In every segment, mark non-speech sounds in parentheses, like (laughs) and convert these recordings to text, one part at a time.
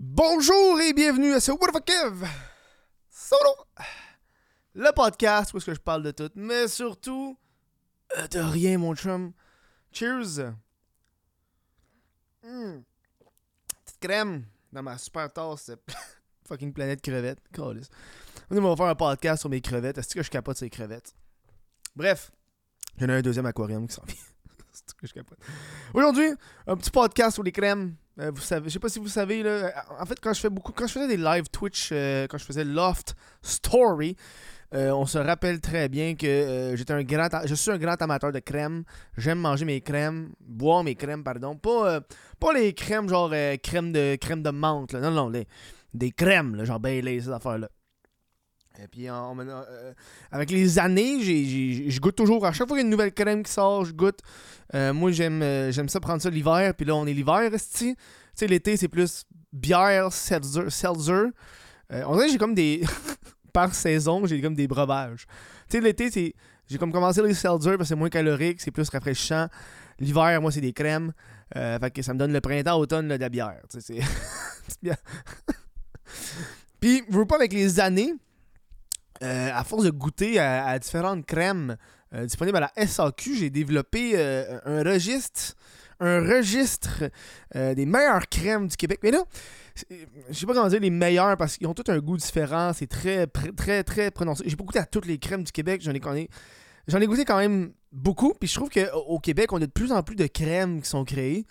Bonjour et bienvenue à ce What the Kev? Solo Le podcast où est-ce que je parle de tout, mais surtout euh, de rien mon chum. Cheers Mm. Petite crème dans ma super tasse (laughs) fucking planète crevette. Calisse. On va faire un podcast sur mes crevettes. Est-ce que je capote ces crevettes? Bref, j'en ai un deuxième aquarium qui s'en vient. (laughs) C'est que je capote. Aujourd'hui, un petit podcast sur les crèmes. Euh, vous je sais pas si vous savez là, euh, en fait quand je fais beaucoup, quand je faisais des live Twitch, euh, quand je faisais Loft Story, euh, on se rappelle très bien que j'étais un grand, je suis un grand amateur de crème. J'aime manger mes crèmes, boire mes crèmes, pardon. Pas, pas les crèmes genre crème de crème de menthe, non non, les- des crèmes, là, genre Bailey, ces affaires là. Et puis en- en- euh, avec les années, je goûte toujours. À chaque fois qu'il y a une nouvelle crème qui sort, je goûte. Euh, moi, j'aime euh, j'aime ça prendre ça l'hiver. Puis là, on est l'hiver. Tu sais, l'été, c'est plus bière, seltzer. Euh, on dirait que j'ai comme des. (laughs) par saison, j'ai comme des breuvages. Tu sais, l'été, c'est. J'ai comme commencé les seltzer parce que c'est moins calorique, c'est plus rafraîchissant. L'hiver, moi, c'est des crèmes. Euh, fait que ça me donne le printemps, automne, de la bière. Tu sais, c'est. (laughs) (laughs) Puis, je veux pas avec les années, euh, à force de goûter à, différentes crèmes euh, disponibles à la SAQ, j'ai développé euh, un registre, un registre des meilleures crèmes du Québec. Mais là, je sais pas comment dire les meilleurs parce qu'ils ont tous un goût différent, c'est très, très, très prononcé. J'ai pas goûté à toutes les crèmes du Québec, j'en ai, j'en ai goûté quand même beaucoup. Puis je trouve qu'au au Québec, on a de plus en plus de crèmes qui sont créées.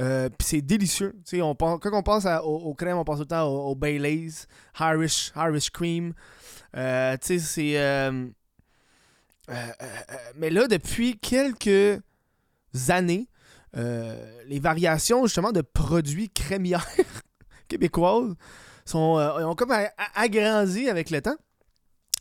Euh, puis c'est délicieux. On pense, quand on pense aux, aux crèmes, on pense tout le temps au, au Baileys, Irish, Irish Cream. Euh, euh, euh, mais là, depuis quelques années, les variations justement de produits crémières (laughs) québécoises sont, ont comme agrandi avec le temps.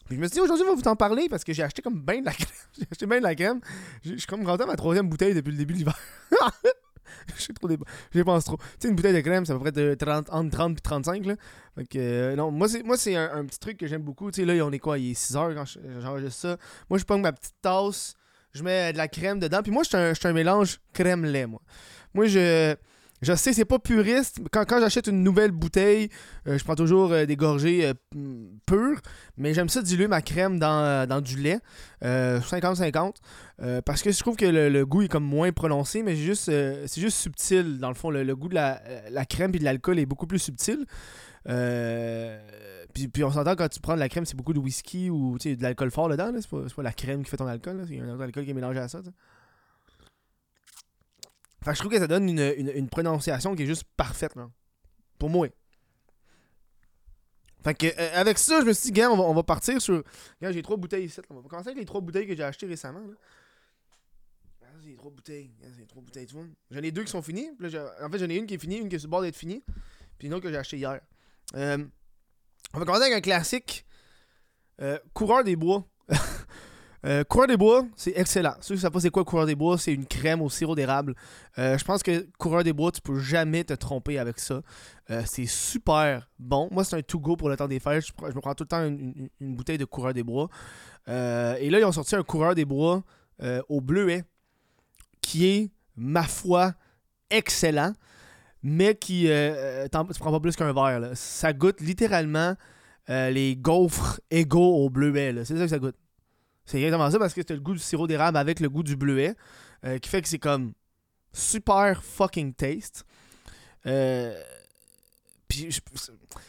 Puis je me suis dit aujourd'hui, on va vous en parler parce que j'ai acheté comme bien de la (laughs) crème. j'ai acheté bien de la crème. Je suis comme rentré à ma troisième bouteille depuis le début de l'hiver. (laughs) (laughs) J'ai trop Je pense trop. Tu sais, une bouteille de crème, ça à peu près de 30, entre 30 et 35. Là. Fait que, euh, non, moi, c'est, moi, c'est un, petit truc que j'aime beaucoup. Tu sais, là, on est quoi? Il est 6 heures quand je- j'enregistre ça. Moi, je prends ma petite tasse, je mets de la crème dedans. Puis moi, je suis un, un mélange crème-lait, moi. Moi, je. Je sais, c'est pas puriste. Quand, quand j'achète une nouvelle bouteille, euh, je prends toujours euh, des gorgées euh, mm, pures. Mais j'aime ça diluer ma crème dans, dans du lait. euh, 50-50. euh, parce que je trouve que le, le goût est comme moins prononcé, mais c'est juste, c'est juste subtil. Dans le fond, le, goût de la, la crème et de l'alcool est beaucoup plus subtil. Puis, puis on s'entend quand tu prends de la crème, c'est beaucoup de whisky ou de l'alcool fort dedans. là. C'est pas, c'est pas la crème qui fait ton alcool. là. C'est un autre alcool qui est mélangé à ça. Fait que je trouve que ça donne une, une- prononciation qui est juste parfaite. là. Pour moi. Fait que euh, avec ça, je me suis dit, gars, on va, partir sur. Gars, j'ai trois bouteilles ici. là. On va commencer avec les trois bouteilles que j'ai achetées récemment. Ah, les trois bouteilles. Ah, c'est les trois bouteilles, tu vois. J'en ai deux qui sont finies. J'ai- en fait, j'en ai une qui est finie, une qui est sur le bord d'être finie. Puis une autre que j'ai achetée hier. Euh, on va commencer avec un classique. Euh, coureur des bois. (laughs) Euh, coureur des bois, c'est excellent. Ceux qui ne savent pas c'est quoi coureur des bois, c'est une crème au sirop d'érable. Euh, je pense que coureur des bois, tu peux jamais te tromper avec ça. Euh, c'est super bon. Moi, c'est un to-go pour le temps des fêtes. Je, me prends tout le temps une, bouteille de coureur des bois. Et là, ils ont sorti un coureur des bois au bleuet qui est, ma foi, excellent, mais qui tu prends pas plus qu'un verre. Ça goûte littéralement les gaufres égaux au bleuet. C'est ça que ça goûte. C'est exactement ça parce que c'est le goût du sirop d'érable avec le goût du bleuet euh, qui fait que c'est comme super fucking taste. Euh, puis, je-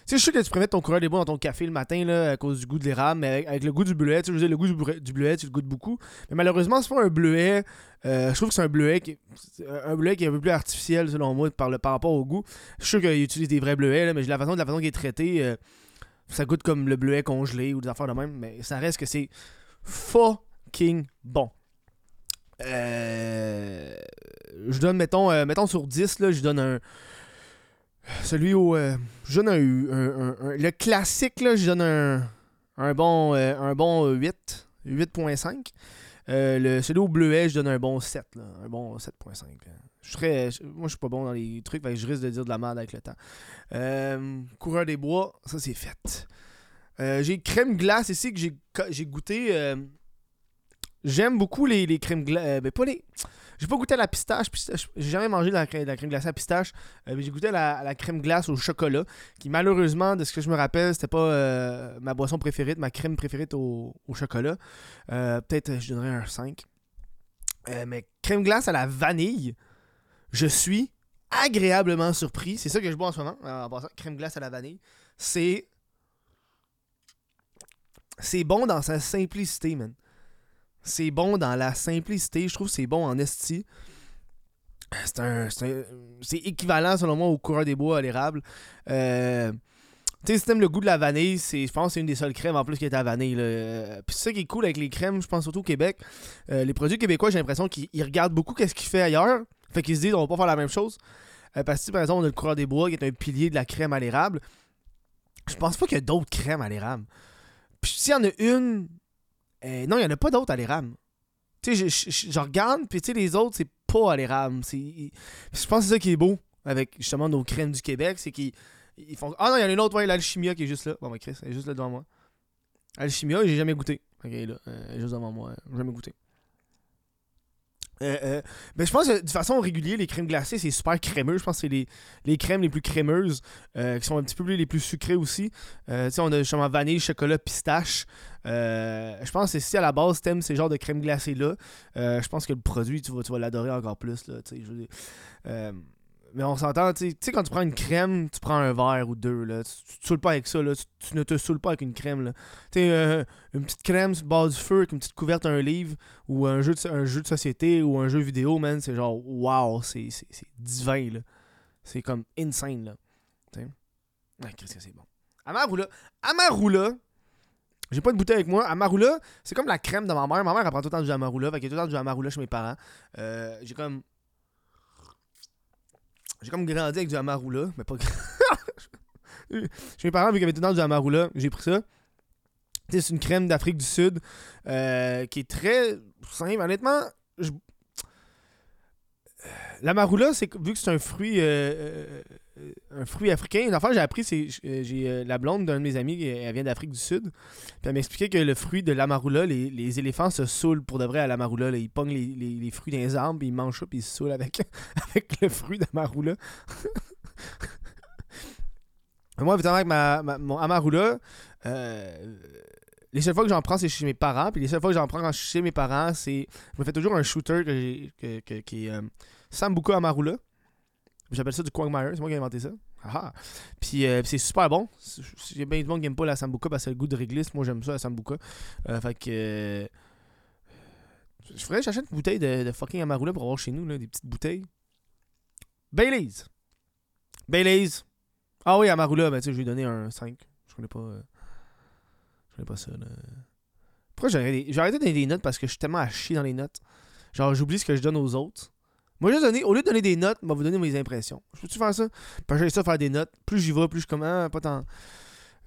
je suis sûr que tu pourrais mettre ton coureur des bois dans ton café le matin là, à cause du goût de l'érable, mais avec, le goût du bleuet, tu sais, le goût du, bleuet- tu le goûtes beaucoup. Mais malheureusement, c'est pas un bleuet. euh, je trouve que c'est un bleuet qui un bleuet qui est un peu plus artificiel selon moi par, le, par rapport au goût. Je suis sûr qu'ils utilisent des vrais bleuets, là, mais la façon, de la façon qu'il est traité, euh, ça goûte comme le bleuet congelé ou des affaires de même, mais ça reste que c'est fucking bon. Euh, je donne, mettons, euh, mettons sur 10, là, je donne un. Celui au. euh, je donne un, Le classique, là, je donne un. Un bon, un bon 8. 8.5. Euh, le, celui au bleuet, je donne un bon 7. Là, un bon 7.5. là. Je serais- moi, je suis pas bon dans les trucs, je risque de dire de la merde avec le temps. Coureur des bois, ça c'est fait. Euh, j'ai crème glace ici que j'ai, goûté. euh, J'aime beaucoup les, les crèmes glacées. ben, pas les. J'ai pas goûté à la pistache. J'ai jamais mangé de la, crème- de la glacée à pistache. Euh, mais j'ai goûté à la, crème glace au chocolat. Qui, malheureusement, de ce que je me rappelle, c'était pas euh, ma boisson préférée, ma crème préférée au, au chocolat. Euh, Peut-être, euh, je donnerais un 5. Euh, mais crème glace à la vanille, je suis agréablement surpris. C'est ça que je bois en ce moment. En passant, crème glace à la vanille. C'est. C'est bon dans sa simplicité, man. C'est bon dans la simplicité. Je trouve que c'est bon en esti. C'est un. C'est équivalent, selon moi, au coureur des bois à l'érable. Euh. Tu sais, si t'aimes le goût de la vanille, je pense que c'est une des seules crèmes en plus qui est à vanille. là. Puis c'est ça qui est cool avec les crèmes, je pense surtout au Québec. Euh, les produits québécois, j'ai l'impression qu'ils ils regardent beaucoup qu'est-ce qu'ils fait ailleurs. Fait qu'ils se disent, on va pas faire la même chose. Euh, parce que, par exemple, on a le coureur des bois qui est un pilier de la crème à l'érable. Je pense pas qu'il y a d'autres crèmes à l'érable. Puis s'il y en a une. euh, non, il y en a pas d'autres à l'érable. Tu sais, je, regarde, puis tu sais, les autres, c'est pas à l'érable. Je pense que c'est ça qui est beau avec justement nos crèmes du Québec, c'est qu'ils ils font. Ah non, il y en a une autre, ouais, l'Alchimia qui est juste là. Bon, ben Chris, elle est juste là devant moi. Alchimia, j'ai jamais goûté. Ok, là, euh, juste devant moi, jamais goûté. Euh, euh, ben, je pense que de façon régulière, les crèmes glacées, c'est super crémeux. Je pense que c'est les, les crèmes les plus crémeuses, euh, qui sont un petit peu les plus sucrées aussi. On a justement vanille, chocolat, pistache. Je pense que si à la base, t'aimes ces genres de crèmes glacées-là, je pense que le produit, tu vas, tu vas l'adorer encore plus. Là, mais on s'entend, tu sais- quand tu prends une crème, tu prends un verre ou deux. Là. Tu, te saoules pas avec ça. Là. Tu, ne te saoules pas avec une crème. Là. Tu sais, euh, une petite crème sur le du feu avec une petite couverte, un livre, ou un jeu de, un jeu de société, ou un jeu vidéo, man, c'est genre, wow, c'est divin. là. C'est comme insane. Là. Tu sais? Ah, Christ, que c'est bon. Amarula. Amarula. J'ai pas de bouteille avec moi. Amarula, c'est comme la crème de ma mère. Ma mère, elle prend tout le temps du Amarula. Fait qu'il y a tout le temps du Amarula chez mes parents. Euh, j'ai comme. J'ai comme grandi avec du Amarula, mais pas. Chez (laughs) mes parents, vu qu'il y avait tout le temps du Amarula, j'ai pris ça. C'est une crème d'Afrique du Sud euh, qui est très simple. Honnêtement, je... que- vu que c'est un fruit, euh, euh, un fruit africain. Une affaire j'ai appris, c'est euh, j'ai euh, la blonde d'un de mes amis, elle vient d'Afrique du Sud. Puis elle m'expliquait que le fruit de l'amarula, les, les éléphants se saoulent pour de vrai à l'amarula. Ils pognent les, les- les fruits les arbres, ils mangent ça, puis ils se saoulent avec, (laughs) avec le fruit d'amarula. (laughs) Moi, évidemment, avec ma, mon amarula, euh, les seules fois que j'en prends, c'est chez mes parents. Puis les seules fois que j'en prends chez mes parents, c'est. Je me fais toujours un shooter que que- qui est euh, Sambuca Amarula. J'appelle ça du Quagmire, c'est moi qui ai inventé ça. Ah, ah. Puis euh, puis c'est super bon. Il y a bien du monde qui aime pas la Sambuca parce que le goût de réglisse. Moi, j'aime ça, la Sambuca. Euh, fait que. euh, je ferais, j'achète une bouteille de, fucking Amarula pour avoir chez nous, là, des petites bouteilles. Baileys. Baileys. Ah oui, Amarula, ben tu sais, je lui ai donné un 5. Je connais pas. euh, Je connais pas ça, là. Pourquoi j'ai arrêté de donner des notes parce que je suis tellement à chier dans les notes. Genre, j'oublie ce que je donne aux autres. Moi, juste donner, au lieu de donner des notes, moi, vous donner mes impressions. Je peux-tu faire ça? Parce que j'ai ça faire des notes. Plus j'y vais, plus je suis comme, ah, pas tant.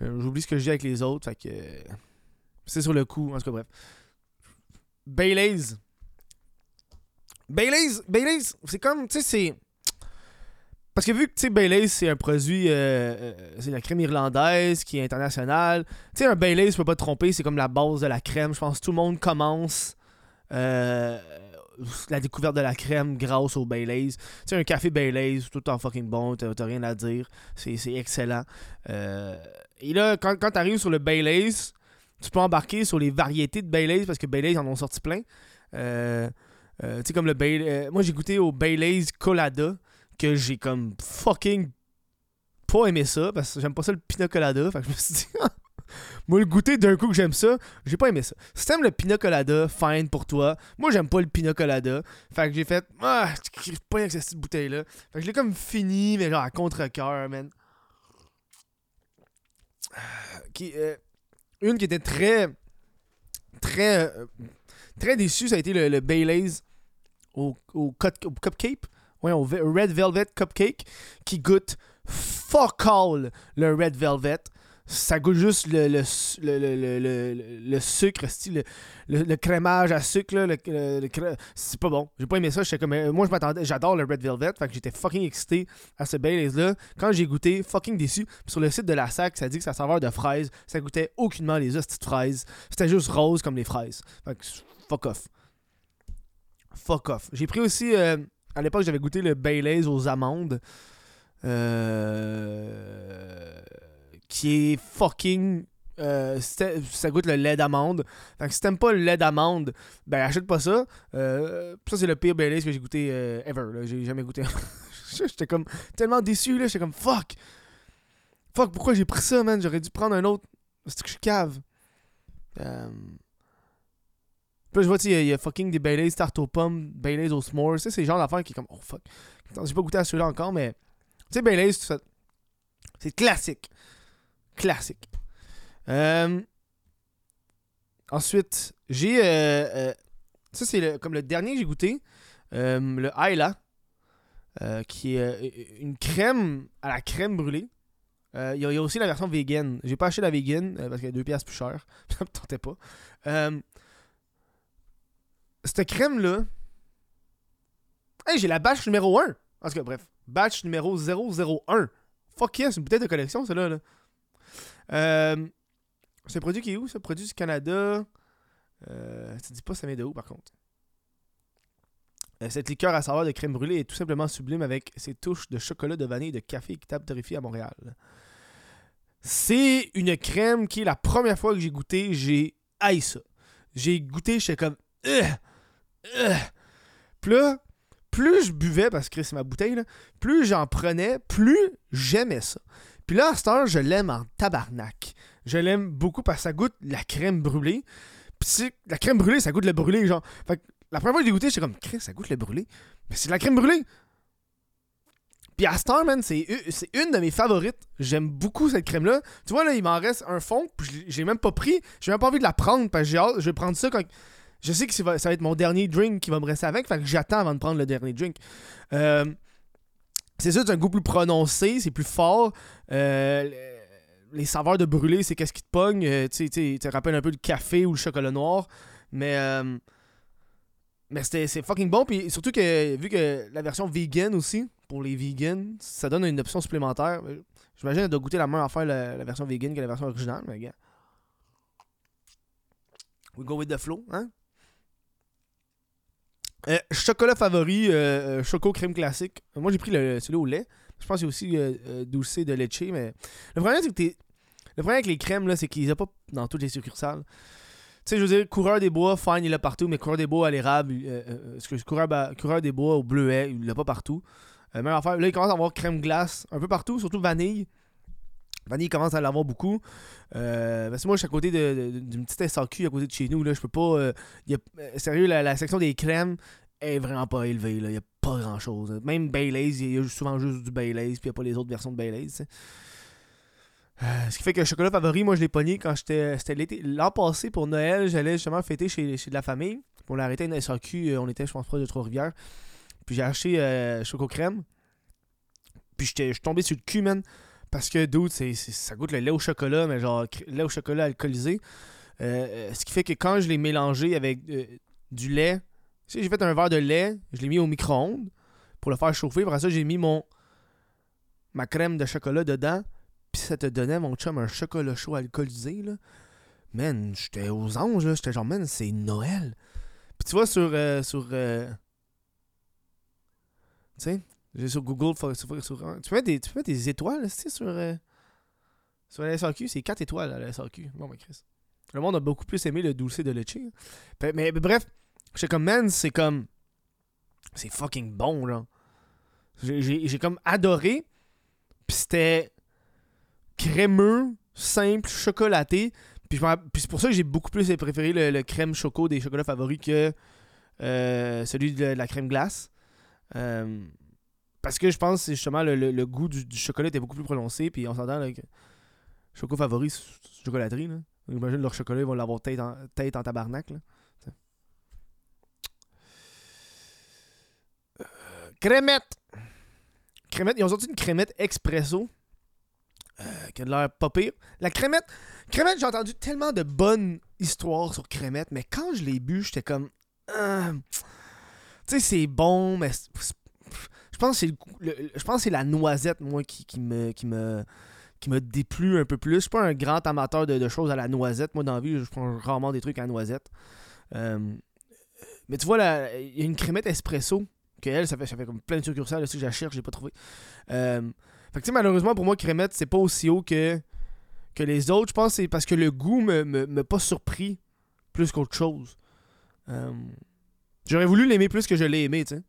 Euh, J'oublie ce que je dis avec les autres. Fait que. euh, C'est sur le coup. En tout cas, bref. Baileys. Baileys, Baileys, c'est comme, tu sais, c'est. Parce que vu que, tu sais, Baileys, c'est un produit, euh, c'est la crème irlandaise qui est internationale. Tu sais, un Baileys, tu peux pas te tromper, c'est comme la base de la crème. Je pense que tout le monde commence euh, la découverte de la crème grâce au Baileys. Tu sais, un café Baileys, tout en fucking bon, t'as rien à dire. C'est excellent. Euh, et là, quand, quand t'arrives sur le Baileys, tu peux embarquer sur les variétés de Baileys parce que Baileys en ont sorti plein. Euh, euh, tu sais, comme le Baileys. moi, j'ai goûté au Baileys Colada que j'ai comme fucking pas aimé ça parce que j'aime pas ça le pina colada. Fait que je me suis dit, (laughs) moi, le goûter d'un coup que j'aime ça, j'ai pas aimé ça. Si t'aimes le pina colada, fine pour toi. Moi, j'aime pas le pina colada. Fait que j'ai fait, ah, pas avec cette bouteille-là. Fait que je l'ai comme fini, mais genre à contre-coeur, man. Qui, euh, une qui était très, très, euh, très déçue, ça a été le, le Baileys au, au, au cupcake. Ouais, au Red Velvet Cupcake qui goûte fuck all le Red Velvet. Ça goûte juste le, le, le, le, sucre, le, crémage à sucre. C'est pas bon. J'ai pas aimé ça. Comme, euh, moi, je m'attendais. J'adore le Red Velvet. Fait que j'étais fucking excité à ce Baileys-là. Quand j'ai goûté, fucking déçu. Sur le site de la SAC, ça dit que ça saveur de fraises. Ça goûtait aucunement les hosties de fraises. C'était juste rose comme les fraises. Fait que fuck off. Fuck off. J'ai pris aussi, euh, à l'époque, j'avais goûté le Baileys aux amandes. Euh, qui est fucking. euh, ça goûte le lait d'amande. Fait que si t'aimes pas le lait d'amande, ben achète pas ça. Euh, ça, c'est le pire Baileys que j'ai goûté euh, ever. J'ai jamais goûté. (laughs) J'étais comme tellement déçu. là. J'étais comme fuck. Fuck, pourquoi j'ai pris ça, man? J'aurais dû prendre un autre. C'est que je suis cave? Euh... Puis là, je vois, il y a- fucking des Baileys tarte aux pommes, Baileys aux s'mores. Tu sais, c'est le genre d'affaires qui est comme, oh fuck. J'ai pas goûté à celui-là encore, mais. Tu sais, Baileys, tout ça. C'est classique. Classique. Euh, Ensuite, j'ai. euh, euh, Ça, c'est le- comme le dernier que j'ai goûté. Le Ayla. qui est une crème à la crème brûlée. Il y, a- aussi la version vegan. J'ai pas acheté la vegan parce qu'elle est 2 piastres plus cher. (laughs) Ça me tentait pas. Cette crème-là. Hey, j'ai la batch numéro 1. En tout cas, bref. Batch numéro 001. Fuck c'est une bouteille de collection, celle-là. Là. Euh, un produit qui est où, ça? Produit du Canada. Euh, ça dit pas ça vient de où, par contre. Euh, cette liqueur à saveur de crème brûlée est tout simplement sublime avec ses touches de chocolat, de vanille et de café équitable torréfié à Montréal. C'est une crème qui est la première fois que j'ai goûté, j'ai haï ça. J'ai goûté, j'étais comme... Puis plus je buvais, parce que c'est ma bouteille, là, plus j'en prenais, plus j'aimais ça. Puis là, à je l'aime en tabarnak. Je l'aime beaucoup parce que ça goûte la crème brûlée. Puis la crème brûlée, ça goûte le brûlé, genre. Fait que la première fois que j'ai goûté, j'étais comme, Chris, ça goûte le brûlé. Mais c'est de la crème brûlée. Puis à man, c'est une de mes favorites. J'aime beaucoup cette crème-là. Tu vois, là, il m'en reste un fond, puis j'ai même pas pris. J'ai même pas envie de la prendre, parce que j'ai hâte- je vais prendre ça quand. Je sais que ça va être mon dernier drink qui va me rester avec, fait que j'attends avant de prendre le dernier drink. Euh, c'est sûr, c'est un goût plus prononcé, c'est plus fort. Euh, le- les saveurs de brûlé, c'est qu'est-ce qui te pogne. Euh, tu sais, tu sais, ça rappelle un peu le café ou le chocolat noir. Mais, euh, c'est fucking bon. Puis surtout que, vu que la version vegan aussi, pour les vegans, ça donne une option supplémentaire. Euh, J'imagine qu'elle doit goûter la même affaire la, la version vegan que la version originale. Mais gars. We go with the flow, hein? Euh, chocolat favori, euh, euh, choco crème classique. Moi, j'ai pris celui au lait. Je pense qu'il y a aussi euh, euh, doucé de leche, mais le problème, c'est que t'es. Le avec les crèmes, c'est qu'ils n'ont pas dans toutes les succursales. Tu sais, je veux coureur des bois, fine, il l'a partout, mais coureur des bois à l'érable, coureur, coureur des bois au bleuet, il l'a pas partout. Même affaire, là, il commence à avoir crème glace un peu partout, surtout vanille. Vanille il commence à l'avoir beaucoup. Euh, parce que moi, je suis à côté d'une petite SAQ à côté de chez nous. Là, je peux pas. euh, euh, sérieux, la, la section des crèmes est vraiment pas élevée. Il n'y a pas grand chose. Même Baileys, il y a souvent juste du Baileys, puis il n'y a pas les autres versions de Baileys. ce qui fait que le chocolat favori, moi je l'ai pogné quand j'étais. C'était l'été. L'an passé pour Noël, j'allais justement fêter chez, de la famille. Pour l'arrêter une SAQ, on était, je pense, proche de Trois-Rivières. Puis j'ai acheté Choco Crème. Puis je suis tombé sur le cul, man. Parce que, dude, ça goûte le lait au chocolat, mais genre lait au chocolat alcoolisé. Euh, euh, ce qui fait que quand je l'ai mélangé avec euh, du lait, sais, j'ai fait un verre de lait, je l'ai mis au micro-ondes pour le faire chauffer. Après ça, j'ai mis mon ma crème de chocolat dedans. Puis ça te donnait, mon chum, un chocolat chaud alcoolisé, là. Man, j'étais aux anges, là. J'étais genre, man, c'est Noël. Puis tu vois, sur. euh, sur tu sais, sur Google. sur- tu, peux des, tu peux mettre des étoiles, tu sur. euh, sur la SAQ, c'est 4 étoiles à la SAQ. Bon, ben, Chris. Le monde a beaucoup plus aimé le dulce de leche. Mais, mais- mais bref, j'étais comme, man, c'est comme. C'est fucking bon, là. J'ai- J'ai j'ai comme adoré. Puis c'était crémeux, simple, chocolaté. Puis, c'est pour ça que j'ai beaucoup plus préféré le, le crème choco des chocolats favoris que euh, celui de la crème glace. Euh, parce que je pense que justement le, goût du, chocolat était beaucoup plus prononcé. Puis on s'entend que choco favori, chocolaterie. Là. J'imagine leur chocolat, ils vont l'avoir tête en, tête en tabarnak. Là. Euh, crémette. Ils ont sorti une crémette expresso. euh, qui a de l'air pas pire. La crémette. Crémette, j'ai entendu tellement de bonnes histoires sur crémette, mais quand je l'ai bu, j'étais comme. Ah. tu sais, c'est bon, mais. c'est- Je pense que c'est le je pense que c'est la noisette, moi, qui, qui me. Qui me qui me déplut un peu plus. Je suis pas un grand amateur de, de choses à la noisette. Moi, dans la vie, je prends rarement des trucs à la noisette. Euh, Mais tu vois, il y a une crémette espresso. Que elle, ça fait, ça fait comme plein de succursales. Là, si je la cherche, je l'ai pas trouvé. Euh, fait que, malheureusement, pour moi, crémette, c'est pas aussi haut que, que les autres. Je pense que c'est parce que le goût me, me, m'a pas surpris plus qu'autre chose. Euh, j'aurais voulu l'aimer plus que je l'ai aimé, tu sais.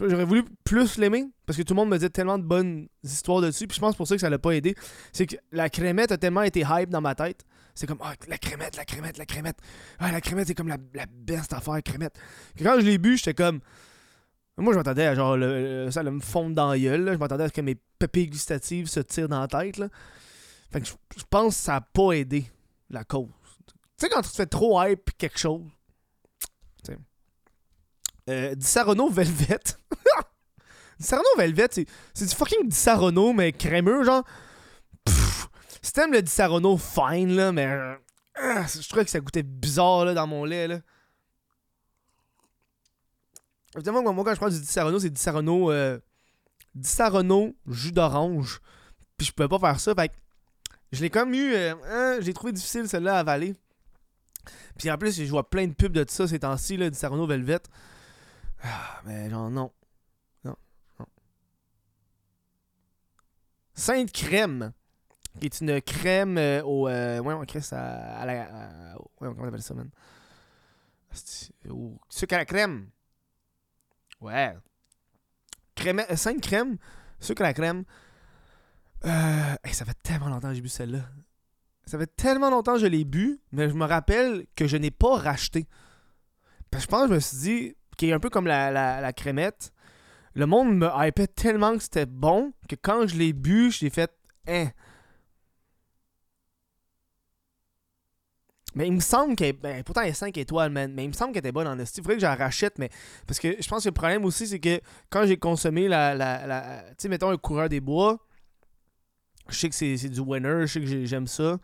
J'aurais voulu plus l'aimer parce que tout le monde me disait tellement de bonnes histoires dessus. Puis je pense pour ça que ça l'a pas aidé. C'est que la crémette a tellement été hype dans ma tête. C'est comme, ah, la crémette, la crémette, la crémette. Ah, la crémette, c'est comme la, la best affaire, crémette. Que quand je l'ai bu, j'étais comme. Moi, je m'attendais à genre, le, ça allait me fondre dans la gueule. Je m'attendais à ce que mes papilles gustatives se tirent dans la tête. Là. Fait que je, pense que ça a pas aidé la cause. Tu sais, quand tu te fais trop hype quelque chose. Euh, Disaronno Velvet. Disaronno Velvet, c'est, du fucking Disaronno, mais crémeux, genre. Pff, si t'aimes le Disaronno fine, là, mais. euh, je trouvais que ça goûtait bizarre, là, dans mon lait, là. Évidemment, moi, quand je prends du Disaronno, c'est Disaronno. Euh, Disaronno jus d'orange. Puis je pouvais pas faire ça, fait je l'ai comme eu. Euh, hein, j'ai trouvé difficile, celle-là, à avaler. Puis en plus, je vois plein de pubs de ça ces temps-ci, là, Disaronno Velvet. Ah, mais genre. Non. Sainte Crème, qui est une crème euh, au. Ouais, on crée ça à la. ouais, comment on appelle ça, man? Au sucre à la crème. Ouais. Crème, euh, Sainte Crème, sucre à la crème. Euh, hey, ça fait tellement longtemps que j'ai bu celle-là. Ça fait tellement longtemps que je l'ai bu, mais je me rappelle que je n'ai pas racheté. Parce que je pense que je me suis dit, qui est un peu comme la, la, la crémette, le monde me hypait tellement que c'était bon que quand je l'ai bu, j'ai fait hein. Mais il me semble qu'elle. Ben, pourtant, elle est 5 étoiles, man. Mais il me semble qu'elle était bonne en esti. Il faudrait que je la rachète, mais. Parce que je pense que le problème aussi, c'est que quand j'ai consommé la. la, la- tu sais, mettons un coureur des bois, je sais que c'est du winner, je sais que j'ai- j'aime ça.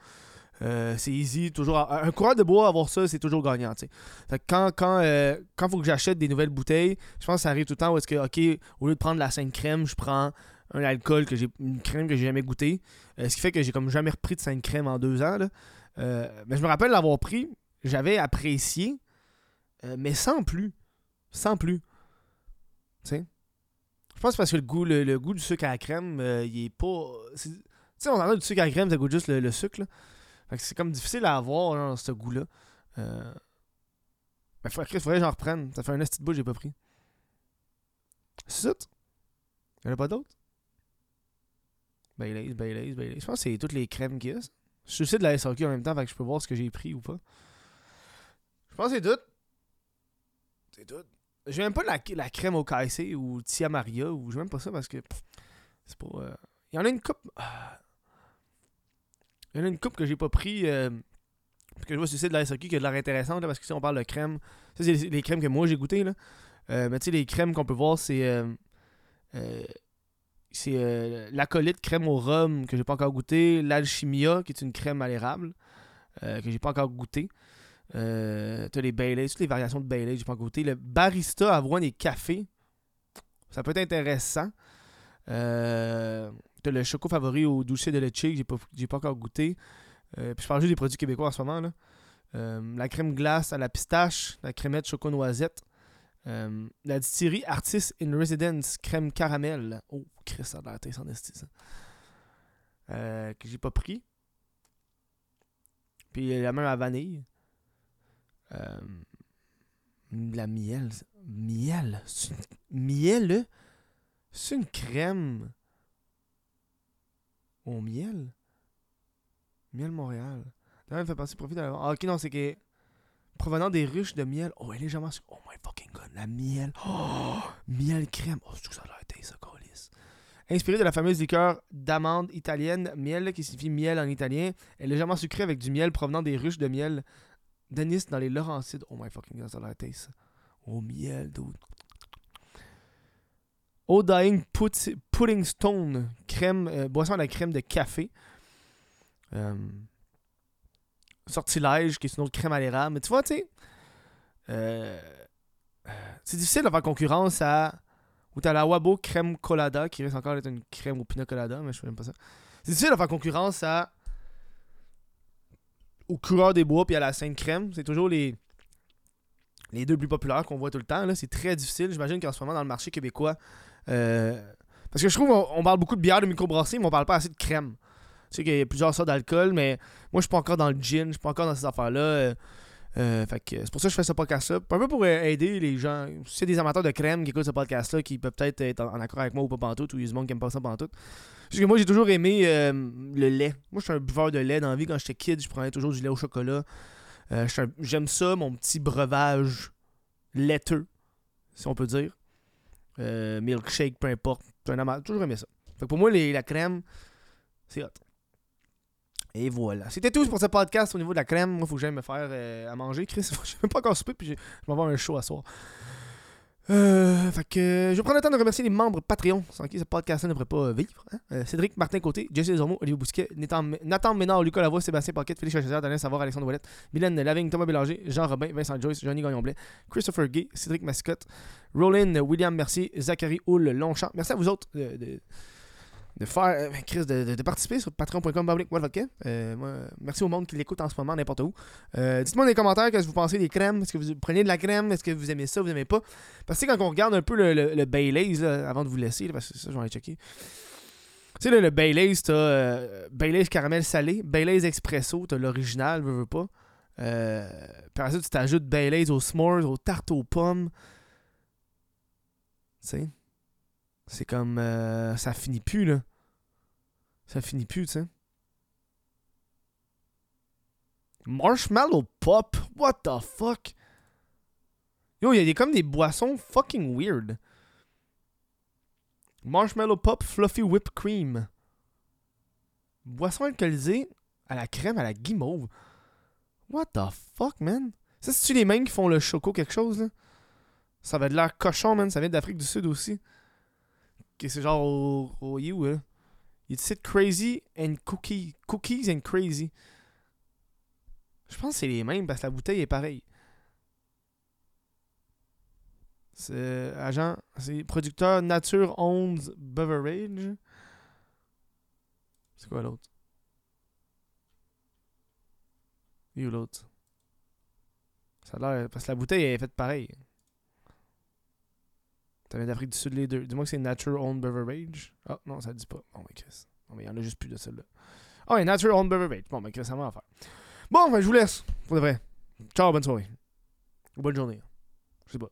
Euh, c'est easy, toujours. Un coureur de bois, avoir ça, c'est toujours gagnant. Fait que quand, quand, euh, quand faut que j'achète des nouvelles bouteilles, je pense que ça arrive tout le temps où est-ce que, ok, au lieu de prendre la sainte crème, je prends un alcool que j'ai. une crème que j'ai jamais goûté. Euh, ce qui fait que j'ai comme jamais repris de sainte crème en deux ans, là. Mais je me rappelle l'avoir pris, j'avais apprécié, mais sans plus. Sans plus. Tu sais. Je pense parce que le goût, le, le goût du sucre à la crème, il est pas. Tu sais, on entend du sucre à la crème, ça goûte juste le, le sucre, là. C'est comme difficile à avoir, genre, ce goût-là. Euh... Ben, faudrait, faudrait que j'en reprenne. Ça fait un de bout que j'ai pas pris. C'est ça? Y'en a pas d'autres? Baileys, Baileys, Baileys. Je pense que c'est toutes les crèmes qu'il y a. Je suis aussi de la SAQ en même temps, fait que je peux voir ce que j'ai pris ou pas. Je pense que c'est tout. C'est tout. J'ai même pas la, la crème au KC ou Tia Maria, ou j'ai même pas ça parce que c'est pas. euh, Il y en a une coupe. ah. Il y en a une coupe que j'ai pas pris. euh, que je vois sur le site de la SAQ qui a de l'air intéressante là, parce que si on parle de crème, ça c'est les, crèmes que moi j'ai goûté là. Euh, mais tu sais, les crèmes qu'on peut voir, c'est. euh, euh, c'est euh, l'acolyte crème au rhum que j'ai pas encore goûté, l'alchimia qui est une crème à l'érable que j'ai pas encore goûté. Euh, t'as les Baileys, toutes les variations de Baileys, j'ai pas goûté. Le barista avoine et café, ça peut être intéressant. Euh, le choco favori au douce de leche que j'ai pas, pas encore goûté. Euh, puis je parle juste des produits québécois en ce moment. Là. Euh, la crème glace à la pistache, la crémette choco noisette. Euh, la distillerie Artist in Residence crème caramel. Oh, Chris, ça a l'air esti, ça. Que j'ai pas pris. Puis la même à vanille. La miel. Miel. Miel? C'est une crème au miel? Miel Montréal. Là, elle fait partie profit de la... Ah, ok, non, c'est que provenant des ruches de miel. Oh, elle est légèrement. Oh my fucking god, la miel. (gasps) Oh, miel crème. Oh, c'est que ça a l'air ça, câlisse. Inspirée de la fameuse liqueur d'amande italienne, miel, qui signifie miel en italien, elle est légèrement sucrée avec du miel provenant des ruches de miel d'anis dans les Laurentides. Oh my fucking god, ça a l'air ça. Oh, miel, dude. Eau Dying Put- Pudding Stone, crème, euh, boisson à la crème de café. Euh, sortilège, qui est une autre crème à l'érable. Mais tu vois, tu sais, euh, c'est difficile de faire concurrence à. Ou t'as la Wabo crème colada, qui risque encore d'être une crème au pina colada, mais je fais même pas ça. C'est difficile de faire concurrence à. Au coureur des bois puis à la Sainte Crème. C'est toujours les. Les deux plus populaires qu'on voit tout le temps. C'est très difficile. J'imagine qu'en ce moment, dans le marché québécois, euh, parce que je trouve on, on parle beaucoup de bière de microbrasserie, mais on parle pas assez de crème. Tu sais qu'il y a plusieurs sortes d'alcool, mais moi, je suis pas encore dans le gin, je suis pas encore dans ces affaires-là. euh, euh, c'est pour ça que je fais ce podcast-là. Un peu pour aider les gens. Si c'est des amateurs de crème qui écoutent ce podcast-là, qui peuvent peut-être être en, accord avec moi ou pas pantoute, ou il y a du monde qui aime pas ça pantoute. Parce que moi, j'ai toujours aimé le lait. Moi, je suis un buveur de lait dans la vie. Quand j'étais kid, je prenais toujours du lait au chocolat. Euh, J'aime ça, mon petit breuvage laiteux, si on peut dire. Euh, milkshake, peu importe. J'ai toujours aimé ça. Fait que pour moi, la crème, c'est hot. Et voilà. C'était tout pour ce podcast au niveau de la crème. Moi, il faut que j'aille me faire euh, à manger, Chris. (laughs) Je même pas encore soupé, puis je vais avoir un show à soir. Euh, fait que euh, je prendre le temps de remercier les membres Patreon, sans qui ce podcast-là ne pourrait pas vivre. hein. Euh, Cédric Martin Côté, Jesse Desormeaux, Olivier Bousquet, Nathan, Ménard, Lucas Lavoie, Sébastien Paquette, Félix Chasseur, Daniel Savard, Alexandre Ouellette, Mylène Lavigne, Thomas Bélanger, Jean Robin, Vincent Joyce, Johnny Gagnon-Blais, Christopher Gay, Cédric Mascotte, Roland, William Mercier, Zachary Houle, Longchamp. Merci à vous autres de, de, de faire, euh, Chris, de, participer sur patreon.com. vodka. Euh, merci au monde qui l'écoute en ce moment, n'importe où. Euh, Dites-moi dans les commentaires qu'est-ce que vous pensez des crèmes? Est-ce que vous prenez de la crème? Est-ce que vous aimez ça Vous aimez pas? Parce que quand on regarde un peu le, le, le Baileys, avant de vous laisser, parce que ça, je vais aller checker. Tu sais, le Baileys, t'as euh, Baileys caramel salé, Baileys expresso, t'as l'original, veux, veux pas. Euh, après ça, tu t'ajoutes Baileys aux s'mores, aux tartes aux pommes. Tu sais, c'est comme. euh, ça finit plus, là. Ça finit plus, tu sais. Marshmallow Pop? What the fuck? Yo, il y a comme des boissons fucking weird. Marshmallow Pop Fluffy Whipped Cream. Boisson alcoolisée à la crème, à la guimauve. What the fuck, man? Ça, c'est-tu les mêmes qui font le choco quelque chose, là? Ça avait de l'air cochon, man. Ça vient d'Afrique du Sud aussi. Ok, c'est genre au, You. Il dit crazy and cookie, cookies and crazy. Je pense que c'est les mêmes parce que la bouteille est pareille. C'est agent, c'est producteur Nature Owns Beverage. C'est quoi l'autre? Où l'autre? Ça a l'air. Parce que la bouteille est faite pareil. Ça vient d'Afrique du Sud les deux. Dis-moi que c'est Nature Owned Beverage. Ah non, ça le dit pas. Bon, mais Chris. Mais il y en a juste plus de celle-là. Ah ouais, Nature Owned Beverage. Bon, mais Chris, ça va en faire. Bon, ben, je vous laisse. Pour de vrai. Ciao, bonne soirée. Ou bonne journée. Je sais pas.